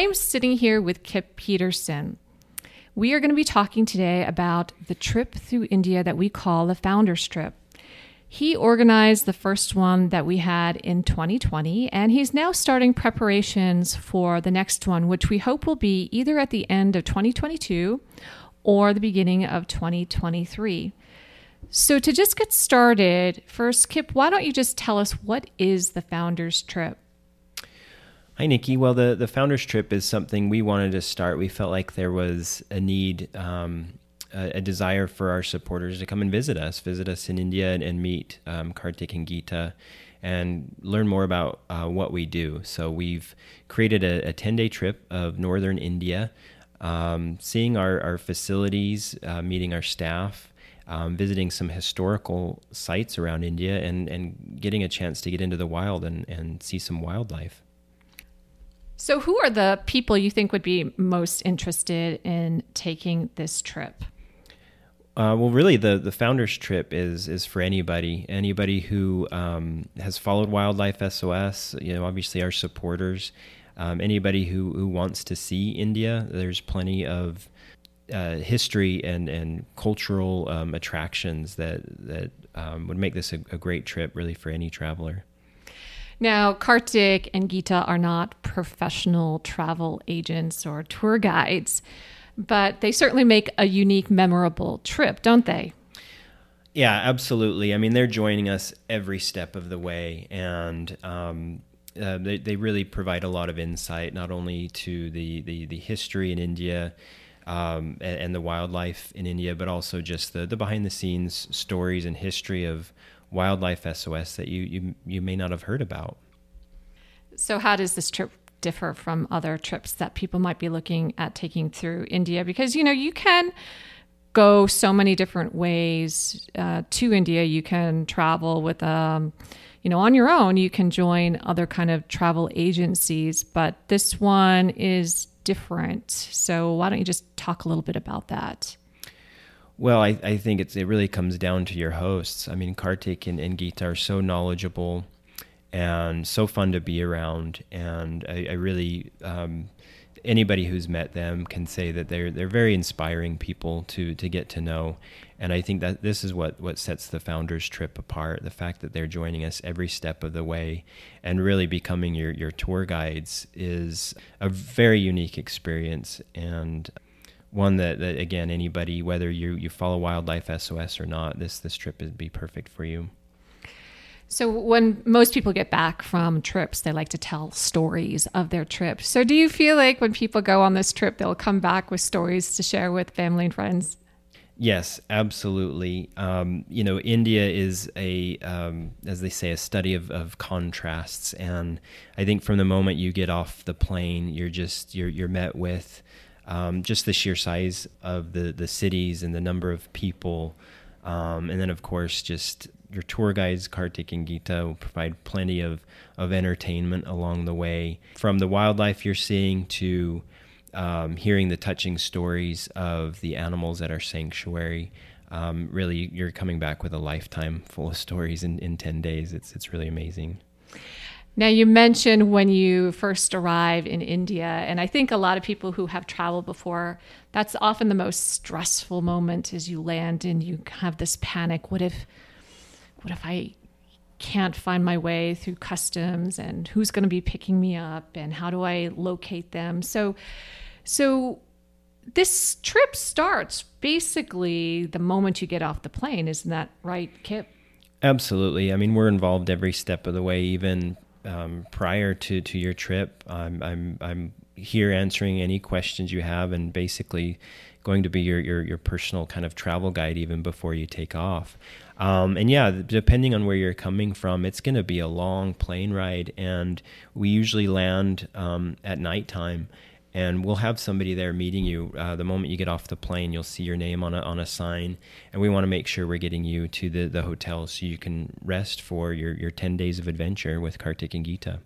I'm sitting here with Kip Peterson. We are going to be talking today about the trip through India that we call the Founders Trip. He organized the first one that we had in 2020, and he's now starting preparations for the next one, which we hope will be either at the end of 2022 or the beginning of 2023. So, to just get started, first, Kip, why don't you just tell us what is the Founders Trip? Hi, Nikki. Well, the, the Founders Trip is something we wanted to start. We felt like there was a need um, a, a, desire for our supporters to come and visit us, visit us in India and, and meet um, Kartik and Geeta and learn more about uh, what we do. So we've created a 10 day trip of northern India, um, seeing our, our facilities, uh, meeting our staff, um, visiting some historical sites around India, and, and getting a chance to get into the wild and, and see some wildlife. So, who are the people you think would be most interested in taking this trip? Uh, well, really, the the founders trip is is for anybody, anybody who um, has followed Wildlife SOS. You know, obviously our supporters, um, anybody who who wants to see India. There's plenty of uh, history and and cultural um, attractions that that um, would make this a, a great trip, really, for any traveler. Now, Kartik and Geeta are not professional travel agents or tour guides but they certainly make a unique, memorable trip, don't they? Yeah, absolutely. I mean, they're joining us every step of the way, and um, uh, they, they really provide a lot of insight, not only to the, the, the history in India um, and, and, the wildlife in India, but also just the, the behind the scenes stories and history of wildlife SOS that you, you, you may not have heard about. So, how does this trip differ from other trips that people might be looking at taking through India because you know you can go so many different ways uh, to India. You can travel with um, you know on your own. You can join other kind of travel agencies, but this one is different. So why don't you just talk a little bit about that? Well, I, I think it's, it really comes down to your hosts. I mean, Kartik and, and Geeta are so knowledgeable and so fun to be around. And I, I really, um, anybody who's met them can say that they're they're very inspiring people to to get to know. And I think that this is what what sets the founders trip apart: the fact that they're joining us every step of the way, and really becoming your your tour guides is a very unique experience and one that, that again anybody whether you you follow wildlife sos or not this this trip would be perfect for you so, when most people get back from trips, they like to tell stories of their trip. So, do you feel like when people go on this trip, they'll come back with stories to share with family and friends? Yes, absolutely. Um, you know, India is a, um, as they say, a study of, of contrasts, and I think from the moment you get off the plane, you're just you're you're met with um, just the sheer size of the the cities and the number of people, um, and then of course just your tour guides, Kartik and Geeta, will provide plenty of, of entertainment along the way. From the wildlife you're seeing to um, hearing the touching stories of the animals at our sanctuary. Um, really, you're coming back with a lifetime full of stories in, in 10 days. It's, it's really amazing. Now, you mentioned when you first arrive in India, and I think a lot of people who have traveled before, that's often the most stressful moment as you land and you have this panic. What if what if I can't find my way through customs and who's going to be picking me up and how do I locate them? So so this trip starts basically the moment you get off the plane, isn't that right, Kip? Absolutely. I mean, we're involved every step of the way, even um, prior to, to your trip. I'm, I'm, I'm here answering any questions you have and basically going to be your, your, your personal kind of travel guide even before you take off. Um, and yeah, depending on where you're coming from, it's going to be a long plane ride. And we usually land um, at nighttime and we'll have somebody there meeting you uh, the moment you get off the plane you'll see your name on a, on a sign and we want to make sure we're getting you to the, the hotel so you can rest for your, your 10 days of adventure with kartik and geeta.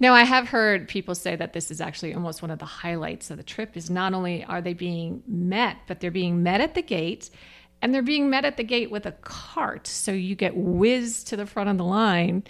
Now i have heard people say that this is actually almost one of the highlights of the trip is not only are they being met but they're being met at the gate and they're being met at the gate with a cart. So you get whizzed to the front of the line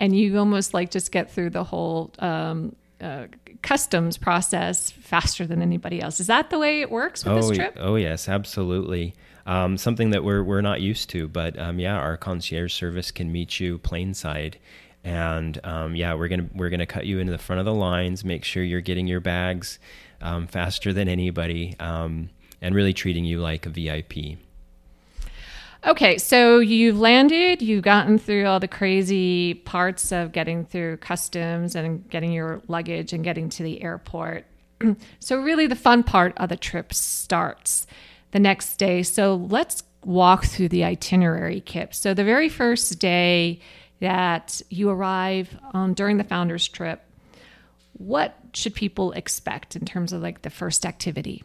and you almost like just get through the whole um, uh, customs process faster than anybody else. Is that the way it works with oh, this trip? Oh yes, absolutely. Um, something that we're we're not used to, but um, yeah, our concierge service can meet you planeside, and um, yeah, we're gonna we're gonna cut you into the front of the lines, make sure you're getting your bags um, faster than anybody, um, and really treating you like a VIP. Okay, so you've landed, you've gotten through all the crazy parts of getting through customs and getting your luggage and getting to the airport. so, really, the fun part of the trip starts the next day. So, let's walk through the itinerary, Kip. So, the very first day that you arrive um, during the founder's trip, what should people expect in terms of like the first activity?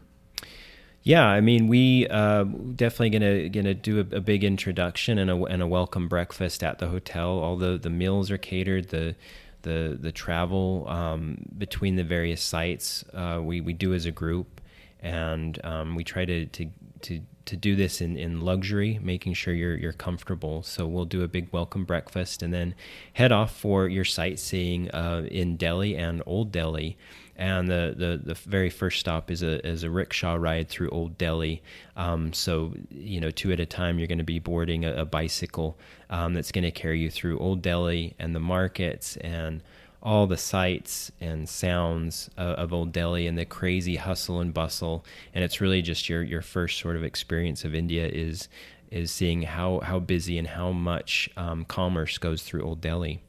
Yeah, I mean, we uh, definitely gonna gonna do a, a, big introduction and a, and a welcome breakfast at the hotel. All the, the meals are catered. The the the travel um, between the various sites uh, we we do as a group, and um, we try to to to to do this in, in luxury, making sure you're you're comfortable. So we'll do a big welcome breakfast and then head off for your sightseeing uh, in Delhi and Old Delhi and the, the, the very first stop is a is a rickshaw ride through Old Delhi. Um, so you know, two at a time, you're going to be boarding a, a bicycle um, that's going to carry you through Old Delhi and the markets and all the sights and sounds uh, of Old Delhi and the crazy hustle and bustle. And it's really just your your first sort of experience of India is is seeing how how busy and how much um, commerce goes through Old Delhi.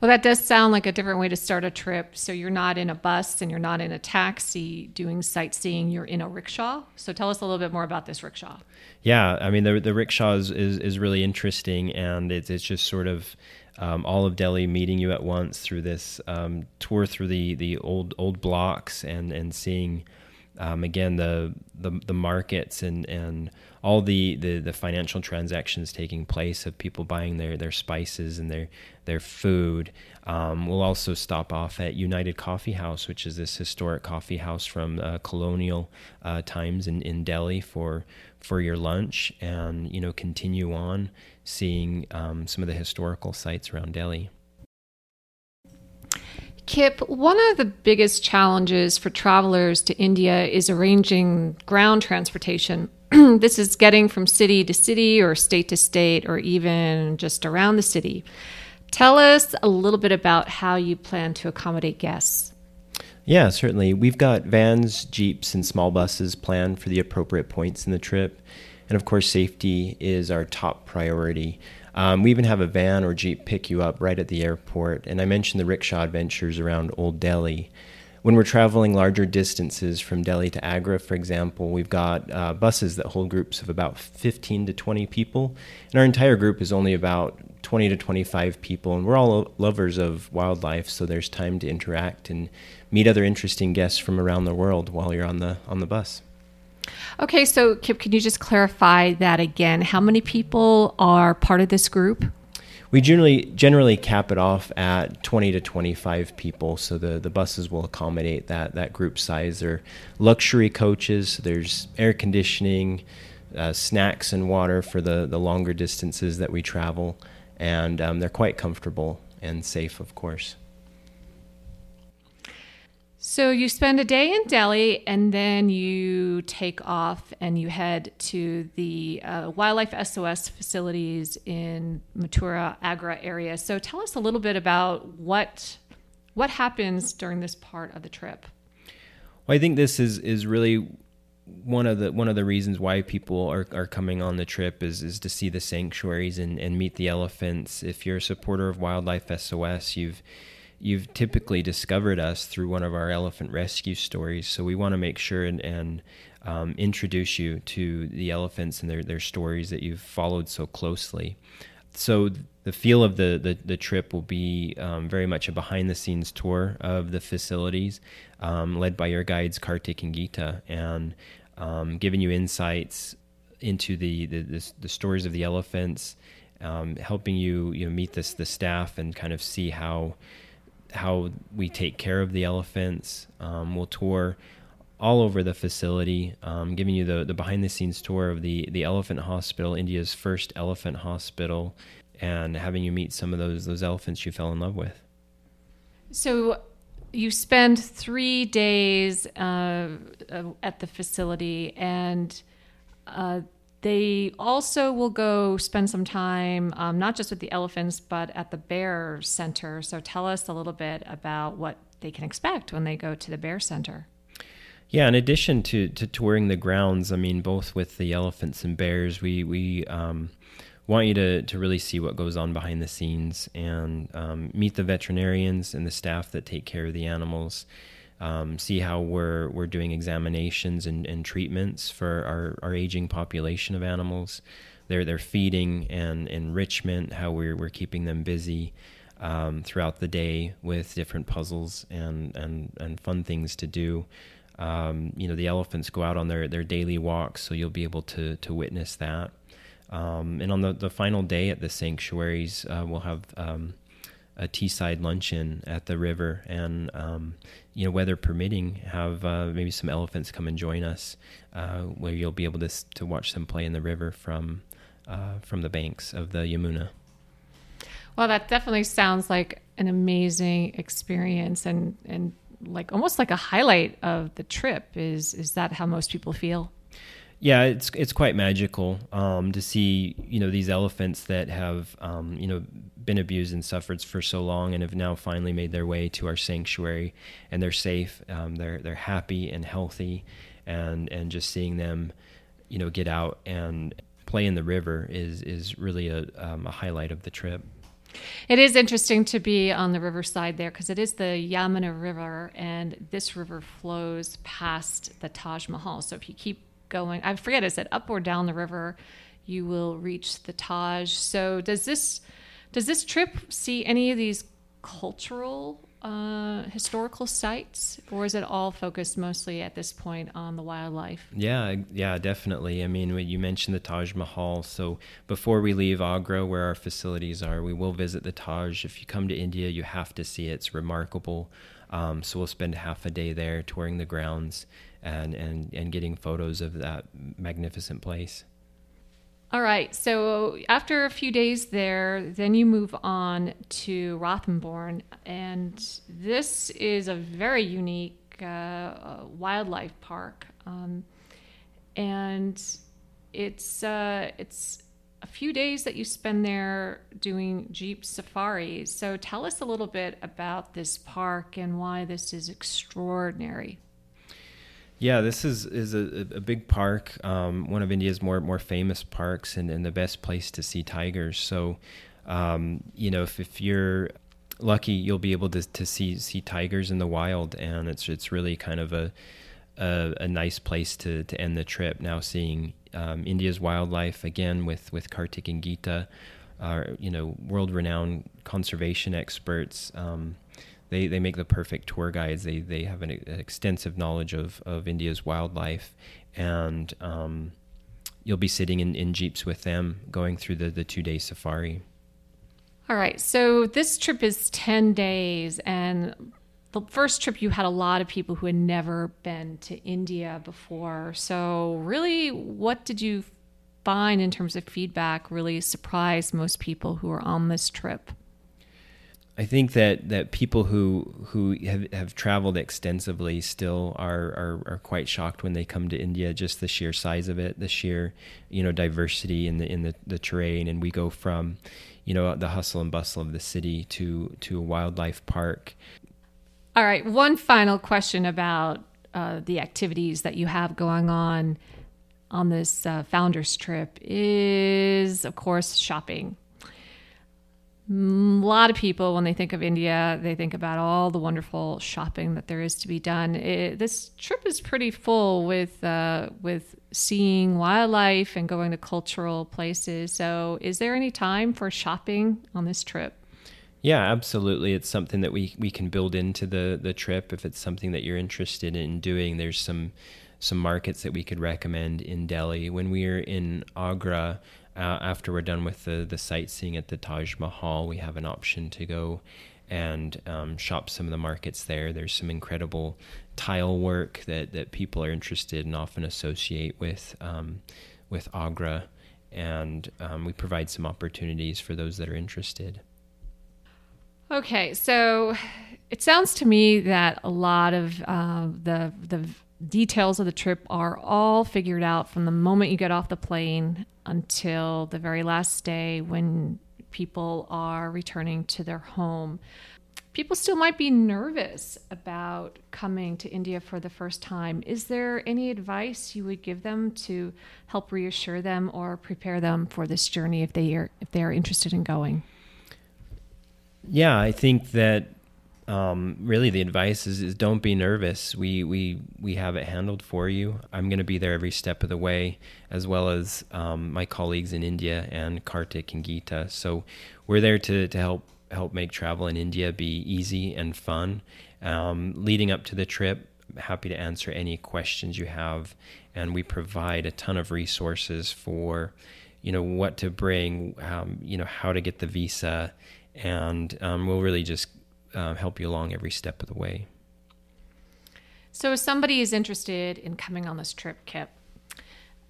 Well, that does sound like a different way to start a trip. So you're not in a bus and you're not in a taxi doing sightseeing. You're in a rickshaw. So tell us a little bit more about this rickshaw. Yeah, I mean the the rickshaw is is, is really interesting, and it's it's just sort of. Um, all of Delhi meeting you at once through this um, tour through the the old old blocks and and seeing um, again the, the the markets and and all the, the, the financial transactions taking place of people buying their, their spices and their their food. Um, we'll also stop off at United Coffee House, which is this historic coffee house from uh, colonial uh, times in, in Delhi for for your lunch, and you know continue on seeing um, some of the historical sites around Delhi. Kip, one of the biggest challenges for travelers to India is arranging ground transportation. this is getting from city to city or state to state or even just around the city. Tell us a little bit about how you plan to accommodate guests. Yeah, certainly. We've got vans, jeeps, and small buses planned for the appropriate points in the trip. And of course, safety is our top priority. Um, we even have a van or jeep pick you up right at the airport. And I mentioned the rickshaw adventures around Old Delhi. When we're traveling larger distances from Delhi to Agra, for example, we've got uh, buses that hold groups of about 15 to 20 people. And our entire group is only about 20 to 25 people. And we're all lovers of wildlife, so there's time to interact and meet other interesting guests from around the world while you're on the, on the bus. Okay, so Kip, can you just clarify that again? How many people are part of this group? we generally generally cap it off at 20 to 25 people so the, the buses will accommodate that that group size they're luxury coaches there's air conditioning uh, snacks and water for the, the longer distances that we travel and um, they're quite comfortable and safe of course so you spend a day in Delhi and then you take off and you head to the uh, Wildlife SOS facilities in Mathura Agra area. So tell us a little bit about what what happens during this part of the trip. Well, I think this is is really one of the one of the reasons why people are, are coming on the trip is is to see the sanctuaries and, and meet the elephants. If you're a supporter of Wildlife SOS, you've you've typically discovered us through one of our elephant rescue stories. So we want to make sure and, and um, introduce you to the elephants and their, their stories that you've followed so closely. So the feel of the, the, the trip will be um, very much a behind the scenes tour of the facilities, um, led by your guides Kartik and Geeta and um, giving you insights into the, the, the, the stories of the elephants, um, helping you you know meet this the staff and kind of see how how we take care of the elephants. Um, we'll tour all over the facility, um, giving you the, the behind the scenes tour of the, the elephant hospital, India's first elephant hospital, and having you meet some of those those elephants you fell in love with. So you spend three days uh, uh, at the facility, and uh, they also will go spend some time, um, not just with the elephants, but at the bear center. So tell us a little bit about what they can expect when they go to the bear center. Yeah, in addition to, to touring the grounds, I mean, both with the elephants and bears, we we um, want you to to really see what goes on behind the scenes and um, meet the veterinarians and the staff that take care of the animals. Um, see how we're we're doing examinations and, and treatments for our, our aging population of animals. Their their feeding and enrichment, how we're we're keeping them busy um, throughout the day with different puzzles and and and fun things to do. Um, you know, the elephants go out on their their daily walks, so you'll be able to to witness that. Um, and on the, the final day at the sanctuaries, uh, we'll have um, a teaside luncheon at the river, and um, you know, weather permitting, have uh, maybe some elephants come and join us, uh, where you'll be able to to watch them play in the river from uh, from the banks of the Yamuna. Well, that definitely sounds like an amazing experience, and and like almost like a highlight of the trip. Is is that how most people feel? Yeah, it's it's quite magical um, to see you know these elephants that have um, you know been abused and suffered for so long and have now finally made their way to our sanctuary and they're safe, um, they're they're happy and healthy, and and just seeing them, you know, get out and play in the river is is really a, um, a highlight of the trip. It is interesting to be on the riverside there because it is the Yamuna River, and this river flows past the Taj Mahal. So if you keep going. I forget, is it up or down the river? You will reach the Taj. So does this does this trip see any of these cultural uh, historical sites, or is it all focused mostly at this point on the wildlife? Yeah, yeah, definitely. I mean, you mentioned the Taj Mahal. So before we leave Agra, where our facilities are, we will visit the Taj. If you come to India, you have to see it. It's remarkable. Um, so we'll spend half a day there touring the grounds and, and, and getting photos of that magnificent place. All right. So after a few days there, then you move on to Ranthambore. And this is a very unique uh, uh, wildlife park. Um, and it's, uh, it's a few days that you spend there doing Jeep safaris. So tell us a little bit about this park and why this is extraordinary. Yeah, this is is a, a big park, um, one of India's more more famous parks, and, and the best place to see tigers. So, um, you know, if, if you're lucky, you'll be able to, to see see tigers in the wild, and it's it's really kind of a a, a nice place to, to end the trip. Now seeing um, India's wildlife again with with Kartik and Geeta, are you know world renowned conservation experts. Um, they, they make the perfect tour guides. They, they have an, extensive knowledge of, of India's wildlife, and um, you'll be sitting in, in jeeps with them going through the, the two day safari. All right, so this trip is 10 days, and the first trip you had a lot of people who had never been to India before. So, really, what did you find in terms of feedback really surprised most people who were on this trip? I think that, that people who who have, have traveled extensively still are, are, are quite shocked when they come to India. Just the sheer size of it, the sheer you know diversity in the in the, the terrain, and we go from you know the hustle and bustle of the city to to a wildlife park. All right, one final question about uh, the activities that you have going on on this uh, founders trip is, of course, shopping a lot of people, when they think of India, they think about all the wonderful shopping that there is to be done. It, this trip is pretty full with uh, with seeing wildlife and going to cultural places. So, is there any time for shopping on this trip? Yeah, absolutely. It's something that we, we can build into the, the trip if it's something that you're interested in doing. There's some some markets that we could recommend in Delhi. When we are in Agra, uh, after we're done with the, the sightseeing at the Taj Mahal, we have an option to go and um, shop some of the markets there. There's some incredible tile work that, that people are interested and often associate with um, with Agra, and um, we provide some opportunities for those that are interested. Okay, so it sounds to me that a lot of uh, the the details of the trip are all figured out from the moment you get off the plane until the very last day when people are returning to their home. People still might be nervous about coming to India for the first time. Is there any advice you would give them to help reassure them or prepare them for this journey if they are if they are interested in going? Yeah, I think that um, really the advice is, is don't be nervous. We we we have it handled for you. I'm going to be there every step of the way, as well as um, my colleagues in India and Kartik and Geeta. So we're there to to help help make travel in India be easy and fun. Um, leading up to the trip, happy to answer any questions you have, and we provide a ton of resources for you know what to bring, um, you know how to get the visa, and um, we'll really just uh, help you along every step of the way. So, if somebody is interested in coming on this trip, Kip,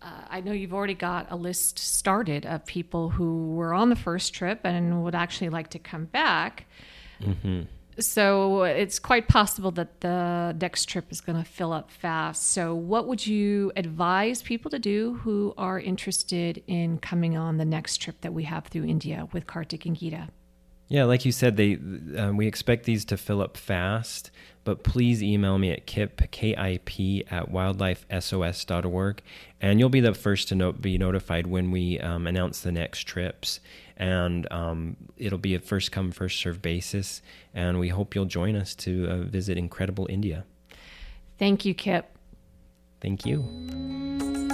uh, I know you've already got a list started of people who were on the first trip and would actually like to come back. Mm-hmm. So, it's quite possible that the next trip is going to fill up fast. So, what would you advise people to do who are interested in coming on the next trip that we have through India with Kartik and Geeta? Yeah, like you said, they um, we expect these to fill up fast, but please email me at kip, K-I-P, at wildlifesos.org, and you'll be the first to be notified when we um, announce the next trips. And um, it'll be a first come, first serve basis, and we hope you'll join us to uh, visit incredible India. Thank you, Kip. Thank you.